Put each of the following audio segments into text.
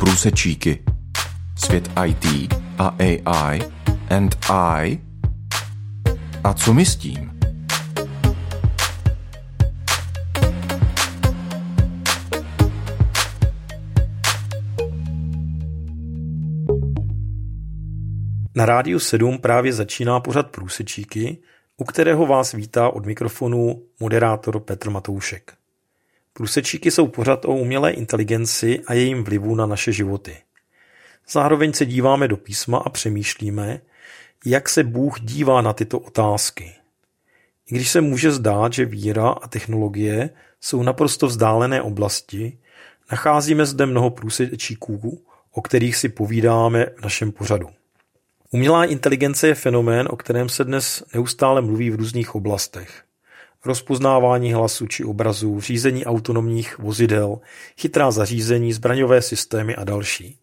Průsečíky. Svět IT a AI and I. A co my s tím? Na rádiu 7 právě začíná pořad Průsečíky, u kterého vás vítá od mikrofonu moderátor Petr Matoušek. Průsečíky jsou pořad o umělé inteligenci a jejím vlivu na naše životy. Zároveň se díváme do písma a přemýšlíme, jak se Bůh dívá na tyto otázky. I když se může zdát, že víra a technologie jsou naprosto vzdálené oblasti, nacházíme zde mnoho průsečíků, o kterých si povídáme v našem pořadu. Umělá inteligence je fenomén, o kterém se dnes neustále mluví v různých oblastech. Rozpoznávání hlasu či obrazů, řízení autonomních vozidel, chytrá zařízení, zbraňové systémy a další.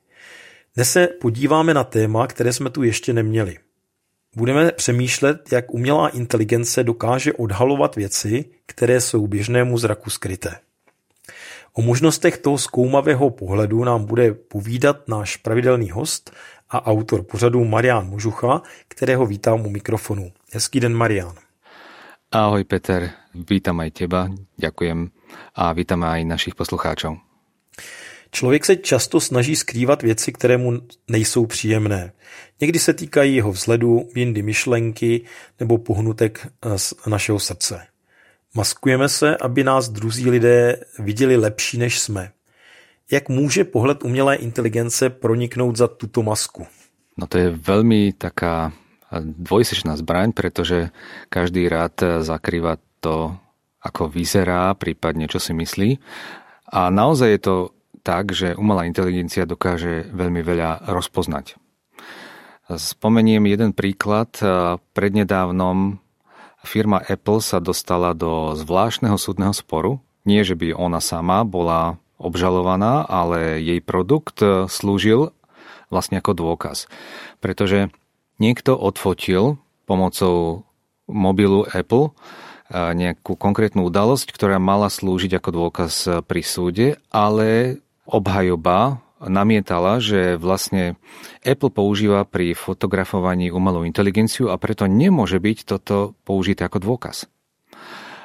Dnes se podíváme na téma, které jsme tu ještě neměli. Budeme přemýšlet, jak umělá inteligence dokáže odhalovat věci, které jsou běžnému zraku skryté. O možnostech toho zkoumavého pohledu nám bude povídat náš pravidelný host a autor pořadu Marian Mužucha, kterého vítám u mikrofonu. Hezký den, Marian. Ahoj Peter, vítam aj teba, ďakujem a vítam aj našich poslucháčov. Člověk se často snaží skrývat věci, které mu nejsou příjemné. Někdy se týkají jeho vzhledu, jindy myšlenky nebo pohnutek z našeho srdce. Maskujeme se, aby nás druzí lidé viděli lepší, než jsme. Jak může pohled umělé inteligence proniknout za tuto masku? No to je veľmi taká dvojsečná zbraň, pretože každý rád zakrýva to, ako vyzerá, prípadne čo si myslí. A naozaj je to tak, že umelá inteligencia dokáže veľmi veľa rozpoznať. Spomeniem jeden príklad. Prednedávnom firma Apple sa dostala do zvláštneho súdneho sporu. Nie, že by ona sama bola obžalovaná, ale jej produkt slúžil vlastne ako dôkaz. Pretože niekto odfotil pomocou mobilu Apple e, nejakú konkrétnu udalosť, ktorá mala slúžiť ako dôkaz pri súde, ale obhajoba namietala, že vlastne Apple používa pri fotografovaní umelú inteligenciu a preto nemôže byť toto použité ako dôkaz.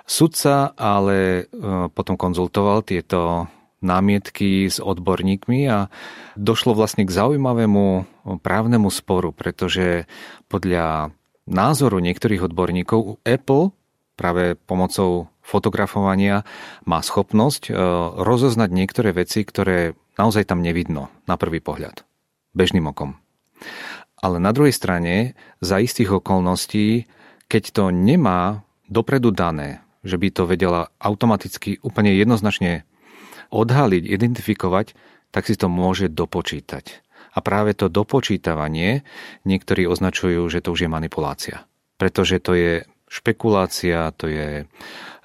Sudca ale e, potom konzultoval tieto námietky s odborníkmi a došlo vlastne k zaujímavému právnemu sporu, pretože podľa názoru niektorých odborníkov Apple práve pomocou fotografovania má schopnosť e, rozoznať niektoré veci, ktoré naozaj tam nevidno na prvý pohľad, bežným okom. Ale na druhej strane, za istých okolností, keď to nemá dopredu dané, že by to vedela automaticky úplne jednoznačne odhaliť, identifikovať, tak si to môže dopočítať. A práve to dopočítavanie niektorí označujú, že to už je manipulácia. Pretože to je špekulácia, to je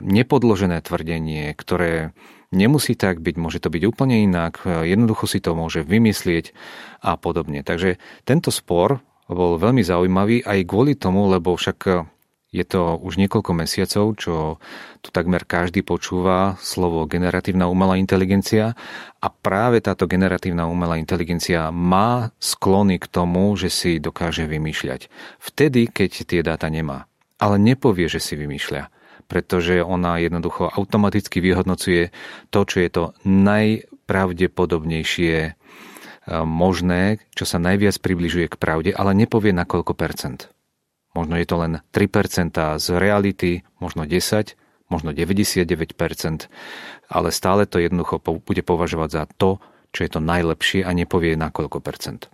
nepodložené tvrdenie, ktoré nemusí tak byť, môže to byť úplne inak, jednoducho si to môže vymyslieť a podobne. Takže tento spor bol veľmi zaujímavý aj kvôli tomu, lebo však je to už niekoľko mesiacov, čo tu takmer každý počúva slovo generatívna umelá inteligencia a práve táto generatívna umelá inteligencia má sklony k tomu, že si dokáže vymýšľať. Vtedy, keď tie dáta nemá. Ale nepovie, že si vymýšľa, pretože ona jednoducho automaticky vyhodnocuje to, čo je to najpravdepodobnejšie e, možné, čo sa najviac približuje k pravde, ale nepovie na koľko percent. Možno je to len 3% z reality, možno 10, možno 99%, ale stále to jednoducho bude považovať za to, čo je to najlepšie a nepovie na koľko percent.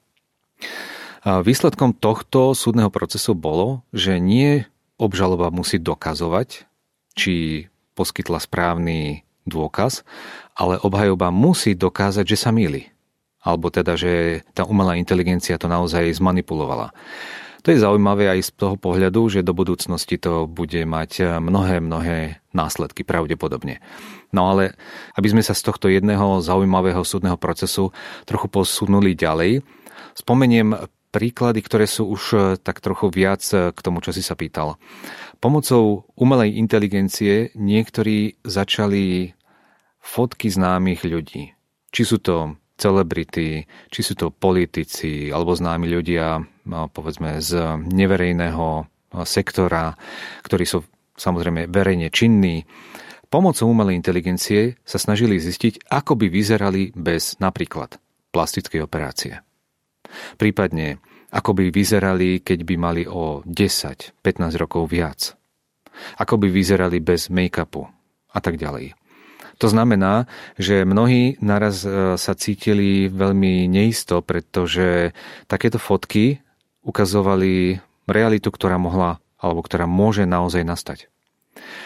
Výsledkom tohto súdneho procesu bolo, že nie obžaloba musí dokazovať, či poskytla správny dôkaz, ale obhajoba musí dokázať, že sa míli. Alebo teda, že tá umelá inteligencia to naozaj zmanipulovala. To je zaujímavé aj z toho pohľadu, že do budúcnosti to bude mať mnohé, mnohé následky pravdepodobne. No ale aby sme sa z tohto jedného zaujímavého súdneho procesu trochu posunuli ďalej, spomeniem príklady, ktoré sú už tak trochu viac k tomu, čo si sa pýtal. Pomocou umelej inteligencie niektorí začali fotky známych ľudí. Či sú to celebrity, či sú to politici alebo známi ľudia, povedzme, z neverejného sektora, ktorí sú samozrejme verejne činní, pomocou umelej inteligencie sa snažili zistiť, ako by vyzerali bez napríklad plastickej operácie. Prípadne, ako by vyzerali, keď by mali o 10-15 rokov viac. Ako by vyzerali bez make-upu a tak ďalej. To znamená, že mnohí naraz e, sa cítili veľmi neisto, pretože takéto fotky ukazovali realitu, ktorá mohla alebo ktorá môže naozaj nastať.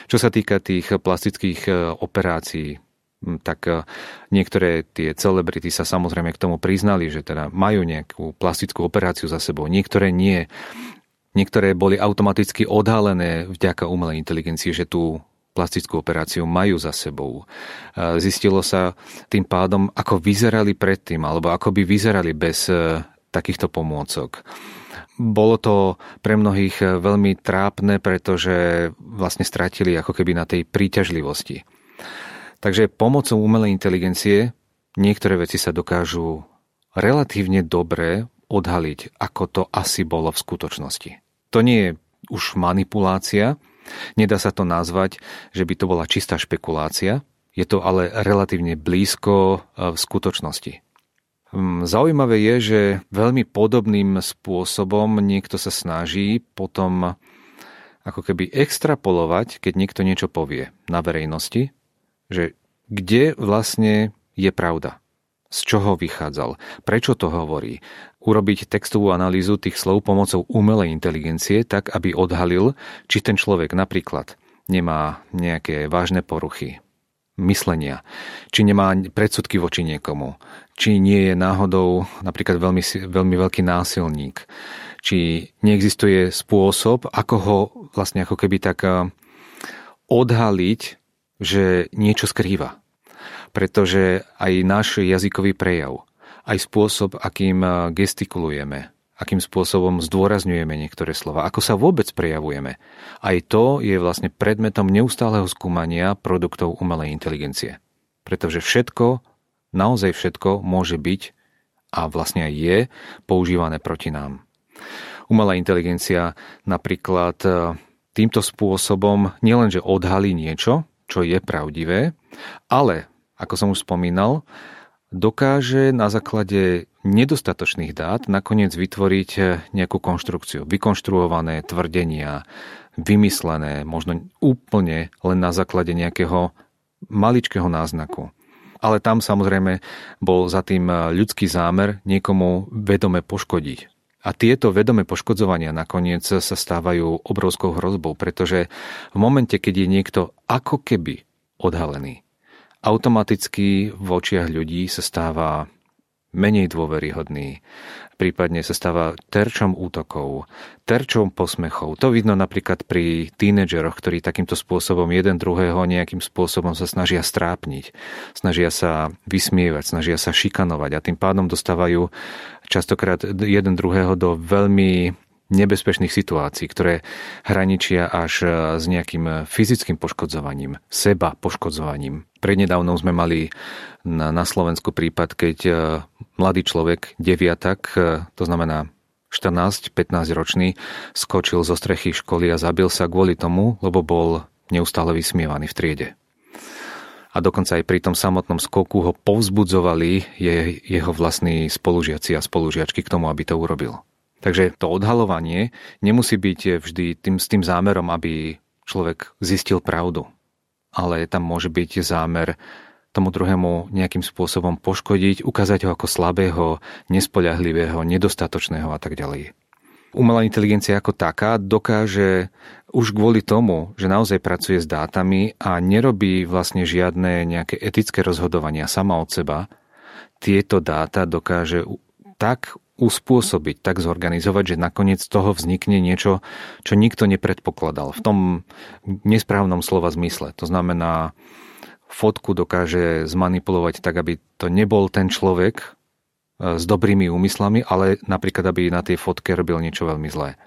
Čo sa týka tých plastických e, operácií, tak e, niektoré tie celebrity sa samozrejme k tomu priznali, že teda majú nejakú plastickú operáciu za sebou, niektoré nie. Niektoré boli automaticky odhalené vďaka umelej inteligencii, že tú plastickú operáciu majú za sebou. E, zistilo sa tým pádom, ako vyzerali predtým, alebo ako by vyzerali bez takýchto pomôcok. Bolo to pre mnohých eh, veľmi trápne, pretože vlastne stratili ako keby na tej príťažlivosti. Takže pomocou umelej inteligencie niektoré veci sa dokážu relatívne dobre odhaliť, ako to asi bolo v skutočnosti. To nie je už manipulácia, nedá sa to nazvať, že by to bola čistá špekulácia, je to ale relatívne blízko eh, v skutočnosti. Hm, zaujímavé je, že veľmi podobným spôsobom niekto sa snaží potom ako keby extrapolovať, keď niekto niečo povie na verejnosti, že kde vlastne je pravda, z čoho vychádzal, prečo to hovorí, urobiť textovú analýzu tých slov pomocou umelej inteligencie tak, aby odhalil, či ten človek napríklad nemá nejaké vážne poruchy, myslenia, či nemá predsudky voči niekomu, či nie je náhodou napríklad veľmi, veľmi veľký násilník, či neexistuje spôsob, ako ho vlastne ako keby tak eh, odhaliť, že niečo skrýva. Pretože aj náš jazykový prejav, aj spôsob, akým eh, gestikulujeme, akým spôsobom zdôrazňujeme niektoré slova, ako sa vôbec prejavujeme. Aj to je vlastne predmetom neustáleho skúmania produktov umelej inteligencie. Pretože všetko, naozaj všetko môže byť a vlastne aj je používané proti nám. Umelá inteligencia napríklad e, týmto spôsobom nielenže odhalí niečo, čo je pravdivé, ale, ako som už spomínal, dokáže na základe nedostatočných dát nakoniec vytvoriť eh, nejakú konštrukciu. Vykonštruované tvrdenia, vymyslené, možno úplne len na základe nejakého maličkého náznaku. Ale tam samozrejme bol za tým eh, ľudský zámer niekomu vedome poškodiť. A tieto vedomé poškodzovania nakoniec sa stávajú obrovskou hrozbou, pretože v momente, keď je niekto ako keby odhalený, automaticky v očiach ľudí sa stáva menej dôveryhodný. Prípadne sa stáva terčom útokov, terčom posmechov. To vidno napríklad pri tínedžeroch, ktorí takýmto spôsobom jeden druhého nejakým spôsobom sa snažia strápniť, snažia sa vysmievať, snažia sa šikanovať a tým pádom dostávajú častokrát jeden druhého do veľmi nebezpečných situácií, ktoré hraničia až e, s nejakým fyzickým poškodzovaním, seba poškodzovaním. Prednedávnom sme mali na, Slovensku prípad, keď e, mladý človek, deviatak, e, to znamená 14-15 ročný, skočil zo strechy školy a zabil sa kvôli tomu, lebo bol neustále vysmievaný v triede. A dokonca aj pri tom samotnom skoku ho povzbudzovali je, jeho vlastní spolužiaci a spolužiačky k tomu, aby to urobil. Takže to odhalovanie nemusí byť vždy tým, s tým zámerom, aby človek zistil pravdu. Ale tam môže byť zámer tomu druhému nejakým spôsobom poškodiť, ukázať ho ako slabého, nespoľahlivého, nedostatočného a tak ďalej. Umelá inteligencia ako taká dokáže už kvôli tomu, že naozaj pracuje s dátami a nerobí vlastne žiadne nejaké etické rozhodovania sama od seba, tieto dáta dokáže tak uspôsobiť, tak zorganizovať, že nakoniec z toho vznikne niečo, čo nikto nepredpokladal. V tom nesprávnom slova zmysle. To znamená, fotku dokáže zmanipulovať tak, aby to nebol ten človek e, s dobrými úmyslami, ale napríklad, aby na tej fotke robil niečo veľmi zlé.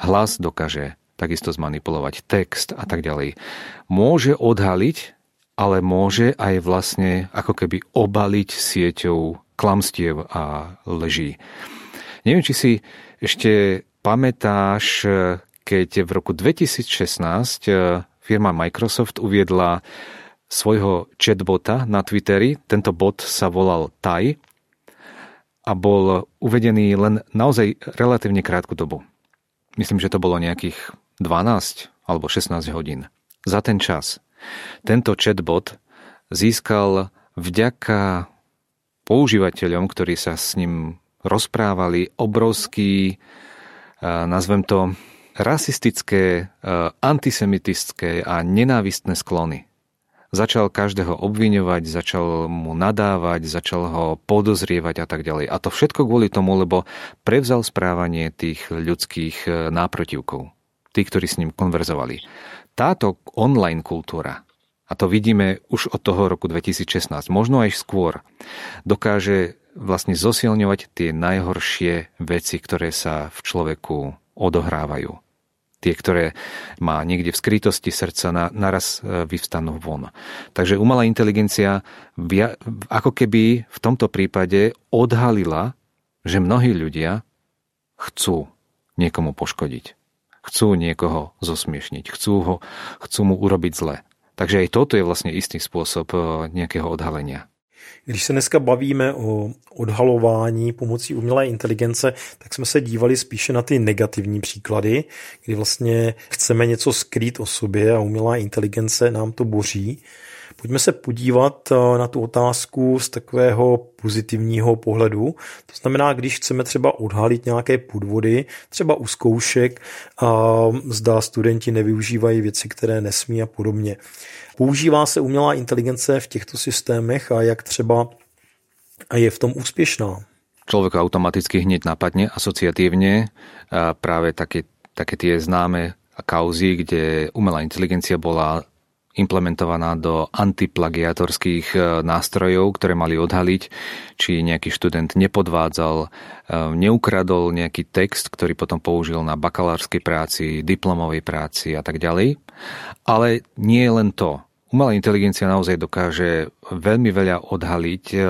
Hlas dokáže takisto zmanipulovať, text a tak ďalej. Môže odhaliť ale môže aj vlastne ako keby obaliť sieťou klamstiev a leží. Neviem, či si ešte pamätáš, keď v roku 2016 eh, firma Microsoft uviedla svojho chatbota na Twitteri. Tento bot sa volal Tai a bol uvedený len naozaj relatívne krátku dobu. Myslím, že to bolo nejakých 12 alebo 16 hodín. Za ten čas tento chatbot získal vďaka používateľom, ktorí sa s ním rozprávali, obrovský, nazvem to, rasistické, antisemitické a nenávistné sklony. Začal každého obviňovať, začal mu nadávať, začal ho podozrievať a tak ďalej. A to všetko kvôli tomu, lebo prevzal správanie tých ľudských e, náprotivkov. Tí, ktorí s ním konverzovali. Táto online kultúra, a to vidíme už od toho roku 2016, možno aj skôr, dokáže vlastne zosilňovať tie najhoršie veci, ktoré sa v človeku odohrávajú tie, ktoré má niekde v skrytosti srdca, na, naraz e, vyvstanú von. Takže umelá inteligencia ako keby v tomto prípade odhalila, že mnohí ľudia chcú niekomu poškodiť. Chcú niekoho zosmiešniť. Chcú, ho, chcú mu urobiť zle. Takže aj toto je vlastne istý spôsob e, nejakého odhalenia. Když se dneska bavíme o odhalování pomocí umělé inteligence, tak jsme se dívali spíše na ty negativní příklady, kdy vlastně chceme něco skrýt o sobě a umělá inteligence nám to boří. Pojďme se podívat eh, na tu otázku z takového pozitivního pohledu. To znamená, když chceme třeba odhalit nějaké podvody, třeba u zkoušek, a zda studenti nevyužívají věci, které nesmí a podobně. Používá se umělá inteligence v těchto systémech a jak třeba je v tom úspěšná? Človek automaticky hneď napadne asociatívne práve také, také tie známe kauzy, kde umelá inteligencia bola implementovaná do antiplagiatorských e, nástrojov, ktoré mali odhaliť, či nejaký študent nepodvádzal, e, neukradol nejaký text, ktorý potom použil na bakalárskej práci, diplomovej práci a tak ďalej. Ale nie len to. Umelá inteligencia naozaj dokáže veľmi veľa odhaliť e,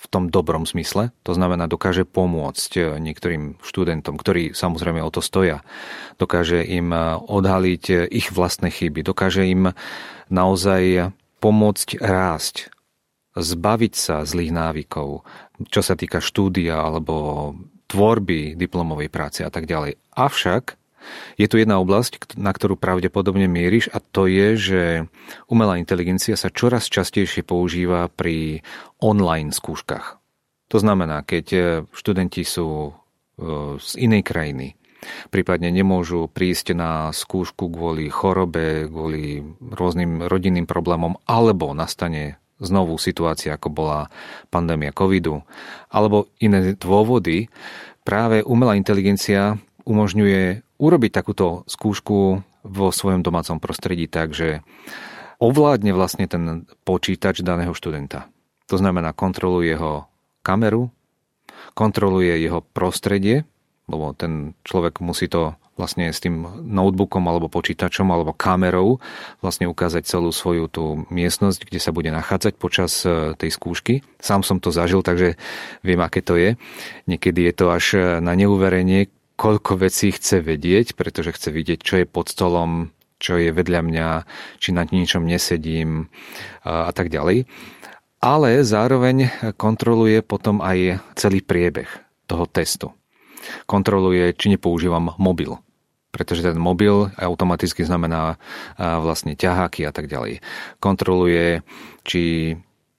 v tom dobrom smysle. To znamená, dokáže pomôcť eh, niektorým študentom, ktorí samozrejme o to stoja. Dokáže im eh, odhaliť eh, ich vlastné chyby. Dokáže im naozaj pomôcť rásť, zbaviť sa zlých návykov, čo sa týka štúdia alebo tvorby diplomovej práce a tak ďalej. Avšak je tu jedna oblasť, na ktorú pravdepodobne mieríš a to je, že umelá inteligencia sa čoraz častejšie používa pri online skúškach. To znamená, keď e, študenti sú e, z inej krajiny, prípadne nemôžu prísť na skúšku kvôli chorobe, kvôli rôznym rodinným problémom, alebo nastane znovu situácia, ako bola pandémia covidu, alebo iné dôvody, práve umelá inteligencia umožňuje urobiť takúto skúšku vo svojom domácom prostredí tak, že ovládne vlastne ten počítač daného študenta. To znamená, kontroluje jeho kameru, kontroluje jeho prostredie, lebo ten človek musí to vlastne s tým notebookom alebo počítačom alebo kamerou vlastne ukázať celú svoju tú miestnosť, kde sa bude nachádzať počas e, tej skúšky. Sám som to zažil, takže viem, aké to je. Niekedy je to až na neuverenie, koľko vecí chce vedieť, pretože chce vidieť, čo je pod stolom, čo je vedľa mňa, či na ničom nesedím a tak ďalej. Ale zároveň kontroluje potom aj celý priebeh toho testu. Kontroluje, či nepoužívam mobil, pretože ten mobil automaticky znamená vlastne ťaháky a tak ďalej. Kontroluje, či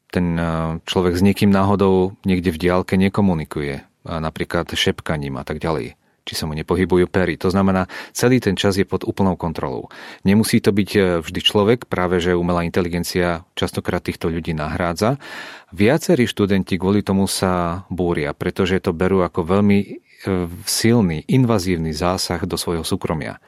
ten človek s niekým náhodou niekde v diálke nekomunikuje, napríklad šepkaním a tak ďalej či sa mu nepohybujú pery. To znamená, celý ten čas je pod úplnou kontrolou. Nemusí to byť e, vždy človek, práve že umelá inteligencia častokrát týchto ľudí nahrádza. Viacerí študenti kvôli tomu sa búria, pretože to berú ako veľmi e, silný, invazívny zásah do svojho súkromia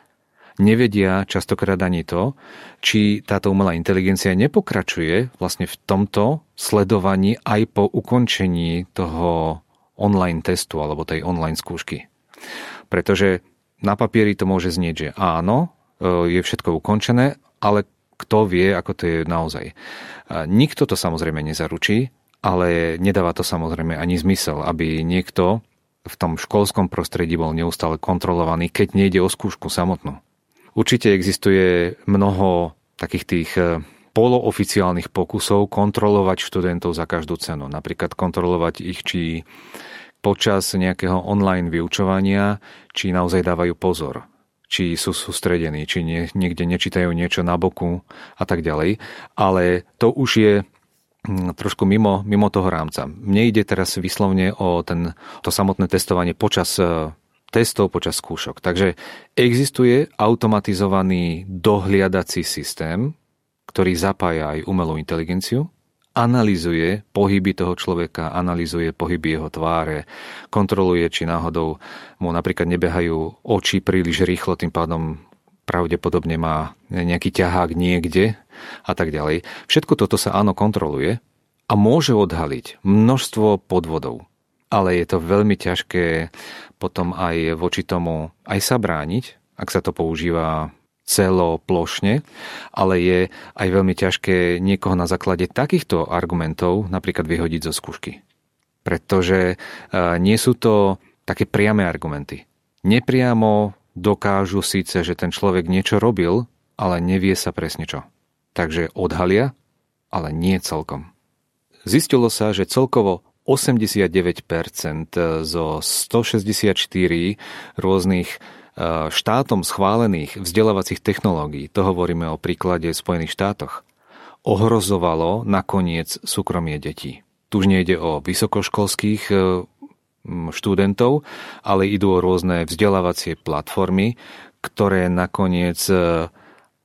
nevedia častokrát ani to, či táto umelá inteligencia nepokračuje vlastne v tomto sledovaní aj po ukončení toho online testu alebo tej online skúšky. Pretože na papieri to môže znieť, že áno, e, je všetko ukončené, ale kto vie, ako to je naozaj. Nikto to samozrejme nezaručí, ale nedáva to samozrejme ani zmysel, aby niekto v tom školskom prostredí bol neustále kontrolovaný, keď nejde o skúšku samotnú. Určite existuje mnoho takých tých e, polooficiálnych pokusov kontrolovať študentov za každú cenu. Napríklad kontrolovať ich, či počas nejakého online vyučovania, či naozaj dávajú pozor, či sú sústredení, či nie, niekde nečítajú niečo na boku a tak ďalej. Ale to už je hm, trošku mimo, mimo toho rámca. Mne ide teraz vyslovne o ten, to samotné testovanie počas e, testov počas skúšok. Takže existuje automatizovaný dohliadací systém, ktorý zapája aj umelú inteligenciu, analizuje pohyby toho človeka, analizuje pohyby jeho tváre, kontroluje, či náhodou mu napríklad nebehajú oči príliš rýchlo, tým pádom pravdepodobne má nejaký ťahák niekde a tak ďalej. Všetko toto sa áno kontroluje a môže odhaliť množstvo podvodov. Ale je to veľmi ťažké potom aj voči tomu aj sa brániť, ak sa to používa celo plošne, ale je aj veľmi ťažké niekoho na základe takýchto argumentov napríklad vyhodiť zo skúšky. Pretože e, nie sú to také priame argumenty. Nepriamo dokážu síce, že ten človek niečo robil, ale nevie sa presne čo. Takže odhalia, ale nie celkom. Zistilo sa, že celkovo 89% zo 164 rôznych štátom schválených vzdelávacích technológií, to hovoríme o príklade v Spojených štátoch, ohrozovalo nakoniec súkromie detí. Tu už nejde o vysokoškolských e, študentov, ale idú o rôzne vzdelávacie platformy, ktoré nakoniec e,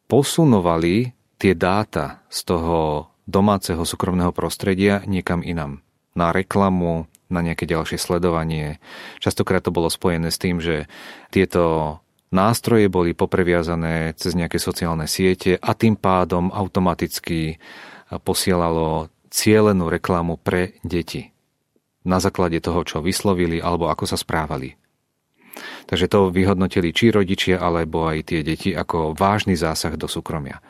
posunovali tie dáta z toho domáceho súkromného prostredia niekam inam. Na reklamu, na nejaké ďalšie sledovanie. Častokrát to bolo spojené s tým, že tieto nástroje boli popreviazané cez nejaké sociálne siete a tým pádom automaticky posielalo cielenú reklamu pre deti. Na základe toho, čo vyslovili alebo ako sa správali. Takže to vyhodnotili či rodičia, alebo aj tie deti ako vážny zásah do súkromia.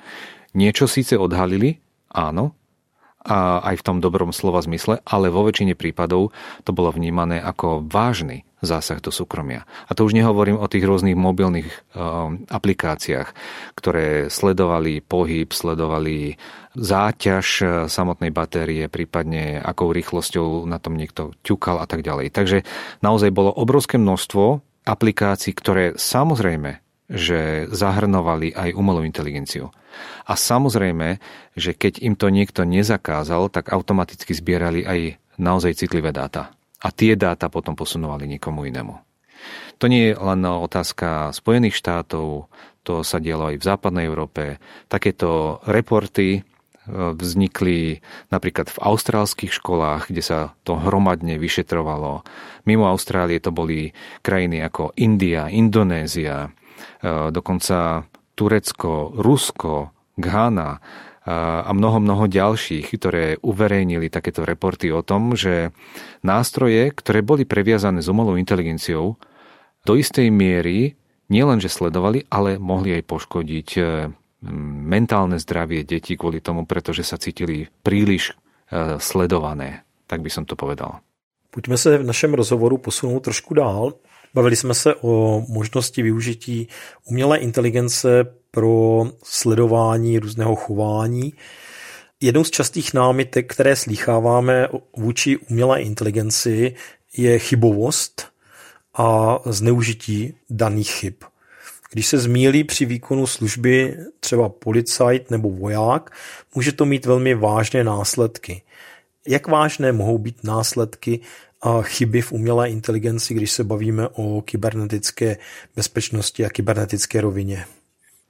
Niečo síce odhalili, áno, a aj v tom dobrom slova zmysle, ale vo väčšine prípadov to bolo vnímané ako vážny zásah do súkromia. A to už nehovorím o tých rôznych mobilných uh, aplikáciách, ktoré sledovali pohyb, sledovali záťaž e, samotnej batérie, prípadne akou rýchlosťou na tom niekto ťukal a tak ďalej. Takže naozaj bolo obrovské množstvo aplikácií, ktoré samozrejme že zahrnovali aj umelú inteligenciu. A samozrejme, že keď im to niekto nezakázal, tak automaticky zbierali aj naozaj citlivé dáta. A tie dáta potom posunovali niekomu inému. To nie je len otázka Spojených štátov, to sa dialo aj v západnej Európe. Takéto reporty e, vznikli napríklad v austrálskych školách, kde sa to hromadne vyšetrovalo. Mimo Austrálie to boli krajiny ako India, Indonézia, dokonca Turecko, Rusko, Ghana e, a mnoho, mnoho ďalších, ktoré uverejnili takéto reporty o tom, že nástroje, ktoré boli previazané s umelou inteligenciou, do istej miery nielenže sledovali, ale mohli aj poškodiť e, mentálne zdravie detí kvôli tomu, pretože sa cítili príliš sledované. Tak by som to povedal. Pojďme se v našem rozhovoru posunout trošku dál. Bavili jsme se o možnosti využití umělé inteligence pro sledování různého chování. Jednou z častých námitek, které slýcháváme vůči umělé inteligenci, je chybovost a zneužití daných chyb. Když se zmílí při výkonu služby třeba policajt nebo voják, může to mít velmi vážné následky. Jak vážné mohou být následky a chyby v umělé inteligenci, když se bavíme o kybernetické bezpečnosti a kybernetické rovině.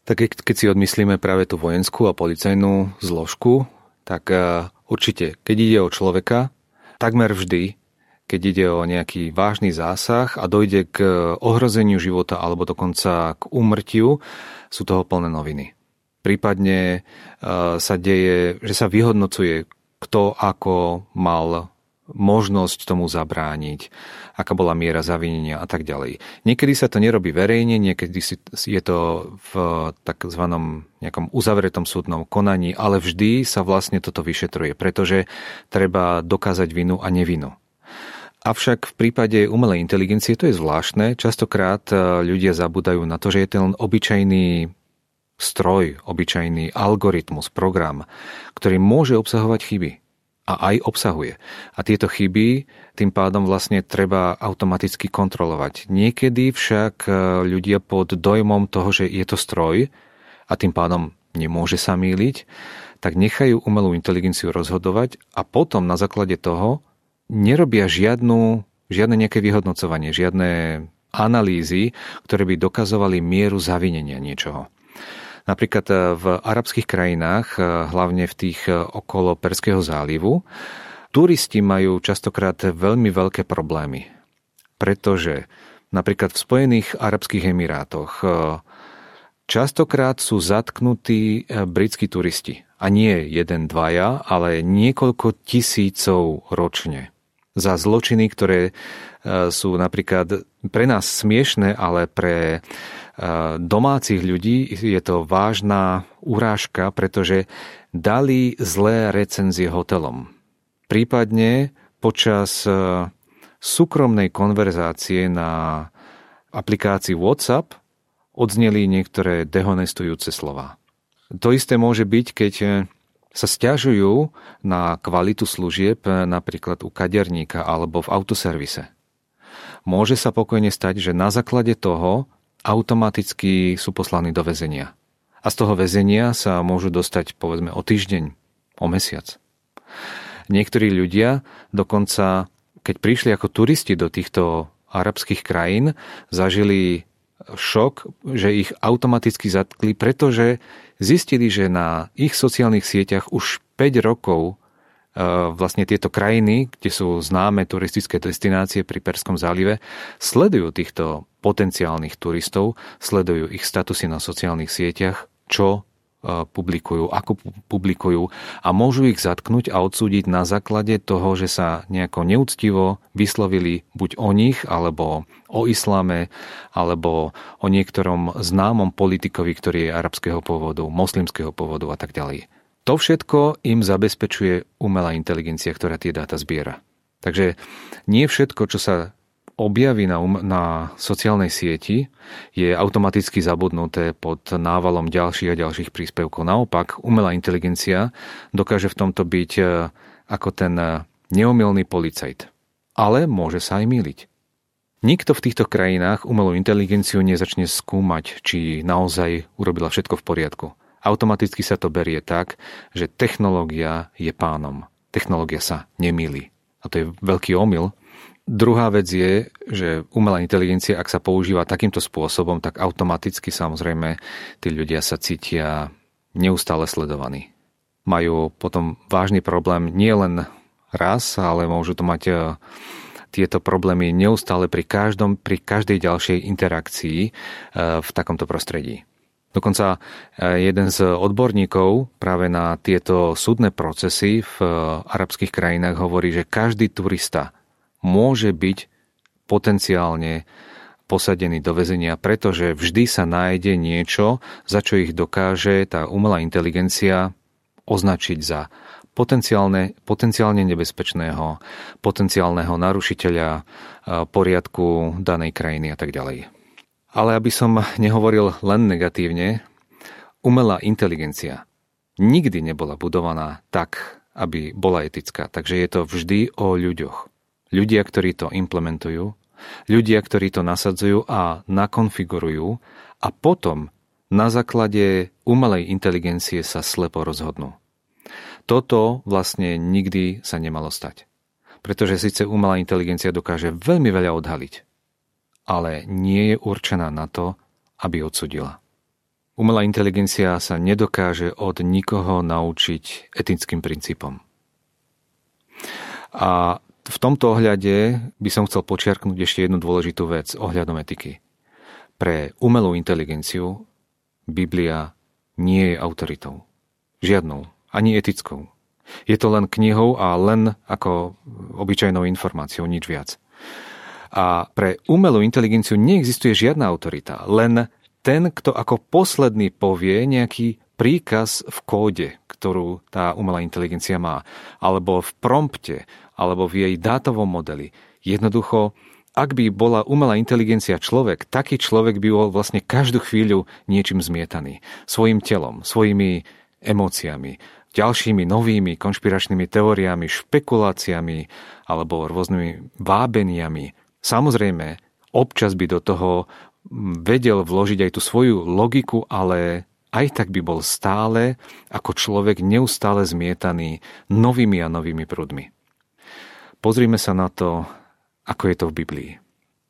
Tak keď si odmyslíme práve tú vojenskú a policajnú zložku, tak e, určite, keď ide o človeka, takmer vždy, keď ide o nejaký vážny zásah a dojde k ohrozeniu života alebo dokonca k úmrtiu, sú toho plné noviny. Prípadne e, sa deje, že sa vyhodnocuje, kto ako mal možnosť tomu zabrániť, aká bola miera zavinenia a tak ďalej. Niekedy sa to nerobí verejne, niekedy je to v tzv. nejakom uzavretom súdnom konaní, ale vždy sa vlastne toto vyšetruje, pretože treba dokázať vinu a nevinu. Avšak v prípade umelej inteligencie to je zvláštne. Častokrát e, ľudia zabúdajú na to, že je to len obyčajný stroj, obyčajný algoritmus, program, ktorý môže obsahovať chyby a aj obsahuje. A tieto chyby tým pádom vlastne treba automaticky kontrolovať. Niekedy však e, ľudia pod dojmom toho, že je to stroj a tým pádom nemôže sa míliť, tak nechajú umelú inteligenciu rozhodovať a potom na základe toho nerobia žiadnu, žiadne nejaké vyhodnocovanie, žiadne analýzy, ktoré by dokazovali mieru zavinenia niečoho. Napríklad eh, v arabských krajinách, eh, hlavne v tých eh, okolo Perského zálivu, turisti majú častokrát veľmi veľké problémy. Pretože napríklad v Spojených Arabských Emirátoch častokrát sú zatknutí britskí turisti. A nie jeden, dvaja, ale niekoľko tisícov ročne. Za zločiny, ktoré sú napríklad pre nás smiešne, ale pre domácich ľudí je to vážna urážka, pretože dali zlé recenzie hotelom. Prípadne počas e, súkromnej konverzácie na aplikácii WhatsApp odzneli niektoré dehonestujúce slova. To isté môže byť, keď e, sa stiažujú na kvalitu služieb e, napríklad u kaderníka alebo v autoservise. Môže sa pokojne stať, že na základe toho automaticky sú poslaní do väzenia. A z toho väzenia sa môžu dostať povedzme o týždeň, o mesiac. Niektorí ľudia dokonca, keď prišli ako turisti do týchto arabských krajín, zažili šok, že ich automaticky zatkli, pretože zistili, že na ich sociálnych sieťach už 5 rokov vlastne tieto krajiny, kde sú známe turistické destinácie pri Perskom zálive, sledujú týchto potenciálnych turistov, sledujú ich statusy na sociálnych sieťach, čo e, publikujú, ako publikujú a môžu ich zatknúť a odsúdiť na základe toho, že sa nejako neúctivo vyslovili buď o nich, alebo o islame, alebo o niektorom známom politikovi, ktorý je arabského pôvodu, moslimského pôvodu a tak ďalej. To všetko im zabezpečuje umelá inteligencia, ktorá tie dáta zbiera. Takže nie všetko, čo sa objaví na, um, na sociálnej sieti, je automaticky zabudnuté pod návalom ďalších a ďalších príspevkov. Naopak, umelá inteligencia dokáže v tomto byť e, ako ten e, neomilný policajt. Ale môže sa aj míliť. Nikto v týchto krajinách umelú inteligenciu nezačne skúmať, či naozaj urobila všetko v poriadku automaticky sa to berie tak, že technológia je pánom. Technológia sa nemýli. A to je veľký omyl. Druhá vec je, že umelá inteligencia, ak sa používa takýmto spôsobom, tak automaticky samozrejme tí ľudia sa cítia neustále sledovaní. Majú potom vážny problém nie len raz, ale môžu to mať e, tieto problémy neustále pri, každom, pri každej ďalšej interakcii e, v takomto prostredí. Dokonca e, jeden z odborníkov práve na tieto súdne procesy v e, arabských krajinách hovorí, že každý turista môže byť potenciálne posadený do väzenia, pretože vždy sa nájde niečo, za čo ich dokáže tá umelá inteligencia označiť za potenciálne, potenciálne nebezpečného, potenciálneho narušiteľa e, poriadku danej krajiny a tak ďalej. Ale aby som nehovoril len negatívne, umelá inteligencia nikdy nebola budovaná tak, aby bola etická. Takže je to vždy o ľuďoch. Ľudia, ktorí to implementujú, ľudia, ktorí to nasadzujú a nakonfigurujú a potom na základe umelej inteligencie sa slepo rozhodnú. Toto vlastne nikdy sa nemalo stať. Pretože síce umelá inteligencia dokáže veľmi veľa odhaliť, ale nie je určená na to, aby odsudila. Umelá inteligencia sa nedokáže od nikoho naučiť etickým princípom. A v tomto ohľade by som chcel počiarknúť ešte jednu dôležitú vec ohľadom etiky. Pre umelú inteligenciu Biblia nie je autoritou. Žiadnou, ani etickou. Je to len knihou a len ako obyčajnou informáciou, nič viac. A pre umelú inteligenciu neexistuje žiadna autorita, len ten, kto ako posledný povie nejaký príkaz v kóde, ktorú tá umelá inteligencia má, alebo v prompte, alebo v jej dátovom modeli. Jednoducho, ak by bola umelá inteligencia človek, taký človek by bol vlastne každú chvíľu niečím zmietaný. Svojim telom, svojimi emóciami, ďalšími novými konšpiračnými teóriami, špekuláciami alebo rôznymi vábeniami. Samozrejme, občas by do toho vedel vložiť aj tú svoju logiku, ale aj tak by bol stále ako človek neustále zmietaný novými a novými prúdmi. Pozrime sa na to ako je to v Biblii.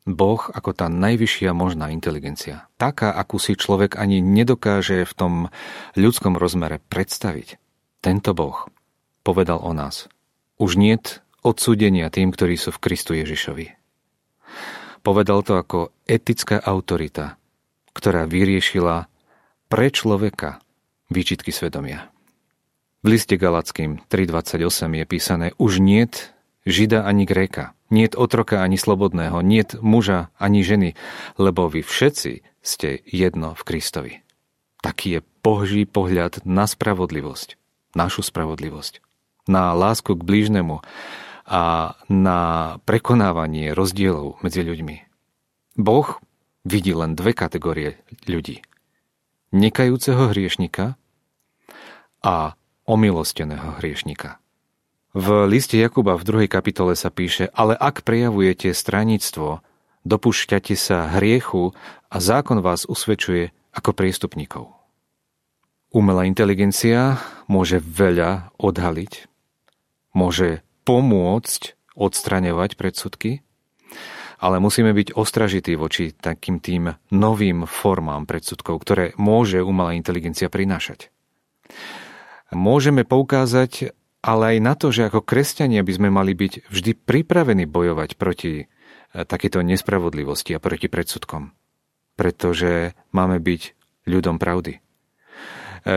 Boh ako tá najvyššia možná inteligencia. Taká, akú si človek ani nedokáže v tom ľudskom rozmere predstaviť. Tento Boh povedal o nás. Už niet odsúdenia tým, ktorí sú v Kristu Ježišovi. Povedal to ako etická autorita, ktorá vyriešila pre človeka výčitky svedomia. V liste Galackým 3.28 je písané Už niet Žida ani Gréka, niet otroka ani slobodného, niet muža ani ženy, lebo vy všetci ste jedno v Kristovi. Taký je Boží pohľad na spravodlivosť, našu spravodlivosť, na lásku k blížnemu a na prekonávanie rozdielov medzi ľuďmi. Boh vidí len dve kategórie ľudí. Nekajúceho hriešnika a omilosteného hriešnika. V liste Jakuba v druhej kapitole sa píše, ale ak prejavujete straníctvo, dopúšťate sa hriechu a zákon vás usvedčuje ako priestupníkov. Umelá inteligencia môže veľa odhaliť, môže pomôcť odstraňovať predsudky, ale musíme byť ostražití voči takým tým novým formám predsudkov, ktoré môže umelá inteligencia prinášať. Môžeme poukázať ale aj na to, že ako kresťania by sme mali byť vždy pripravení bojovať proti e, takéto nespravodlivosti a proti predsudkom. Pretože máme byť ľudom pravdy. E,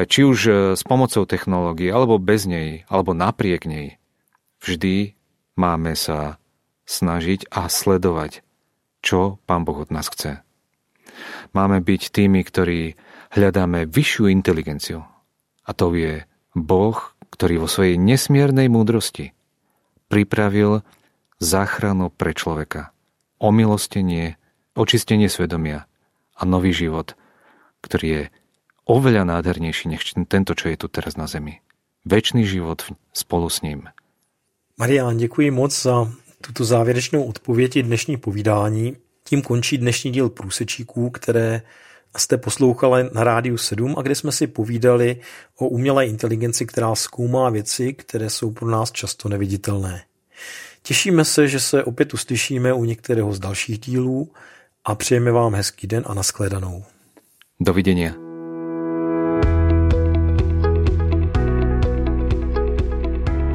či už e, s pomocou technológie, alebo bez nej, alebo napriek nej, vždy máme sa snažiť a sledovať, čo Pán Boh od nás chce. Máme byť tými, ktorí hľadáme vyššiu inteligenciu. A to je Boh, ktorý vo svojej nesmiernej múdrosti pripravil záchranu pre človeka, omilostenie, očistenie svedomia a nový život, ktorý je oveľa nádhernejší než tento, čo je tu teraz na zemi. Večný život spolu s ním. Marian, děkuji moc za tuto závěrečnou odpověď i dnešní povídání. Tím končí dnešní díl průsečíků, které jste poslouchali na rádiu 7 a kde jsme si povídali o umělé inteligenci, která zkoumá věci, které jsou pro nás často neviditelné. Těšíme se, že se opět uslyšíme u některého z dalších dílů a přejeme vám hezký den a nashledanou. Dovidenia.